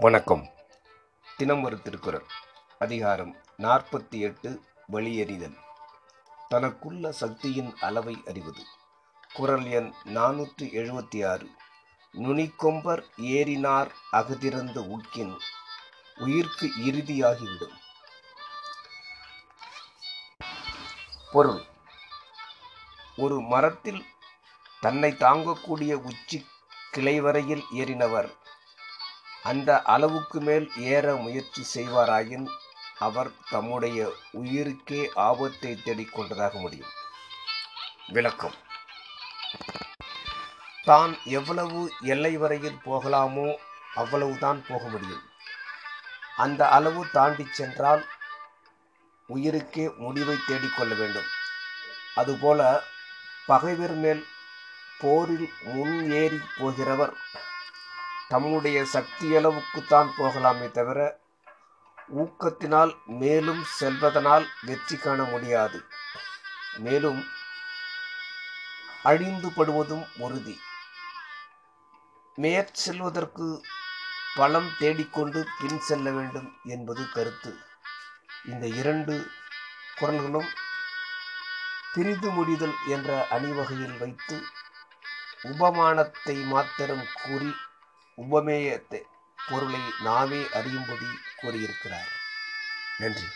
வணக்கம். தினம் ஒரு திருக்குறள். அதிகாரம் நாற்பத்தி எட்டு வெளியெறிதல். தனக்குள்ள சக்தியின் அளவை அறிவது. குரல் எண் நானூற்றி எழுபத்தி ஆறு நுனிக்கொம்பர் ஏறினார் அகதிறந்த உட்கின் உயிர்க்கு இறுதியாகிவிடும். பொருள். ஒரு மரத்தில் தன்னை தாங்கக்கூடிய உச்சி கிளை வரையில் ஏறினவர். அந்த அளவுக்கு மேல் ஏற முயற்சி செய்வாராயின் அவர் தம்முடைய உயிருக்கே ஆபத்தை தேடிக்கொண்டதாக முடியும். விளக்கம். தான் எவ்வளவு எல்லை வரையில் போகலாமோ அவ்வளவுதான் போக முடியும். அந்த அளவு தாண்டி சென்றால் உயிருக்கே முடிவை தேடிக்கொள்ள வேண்டும். அதுபோல பகைவர் மேல் போரில் முன் ஏறி போகிறவர் தம்முடைய சக்தியளவுக்குத்தான் போகலாமே தவிர ஊக்கத்தினால் மேலும் செல்வதனால் வெற்றி காண முடியாது. மேலும் அழிந்து படுவதும் உறுதி. மேற் செல்வதற்கு பலம் தேடிக்கொண்டு பின் செல்ல வேண்டும் என்பது கருத்து. இந்த இரண்டு குரல்களும் பிரிது முடிதல் என்ற அணிவகையில் வைத்து உபமானத்தை மாத்திரம் கூறி உபமேயத்தை பொருளை நாமே அறியும்படி கூறியிருக்கிறார். நன்றி.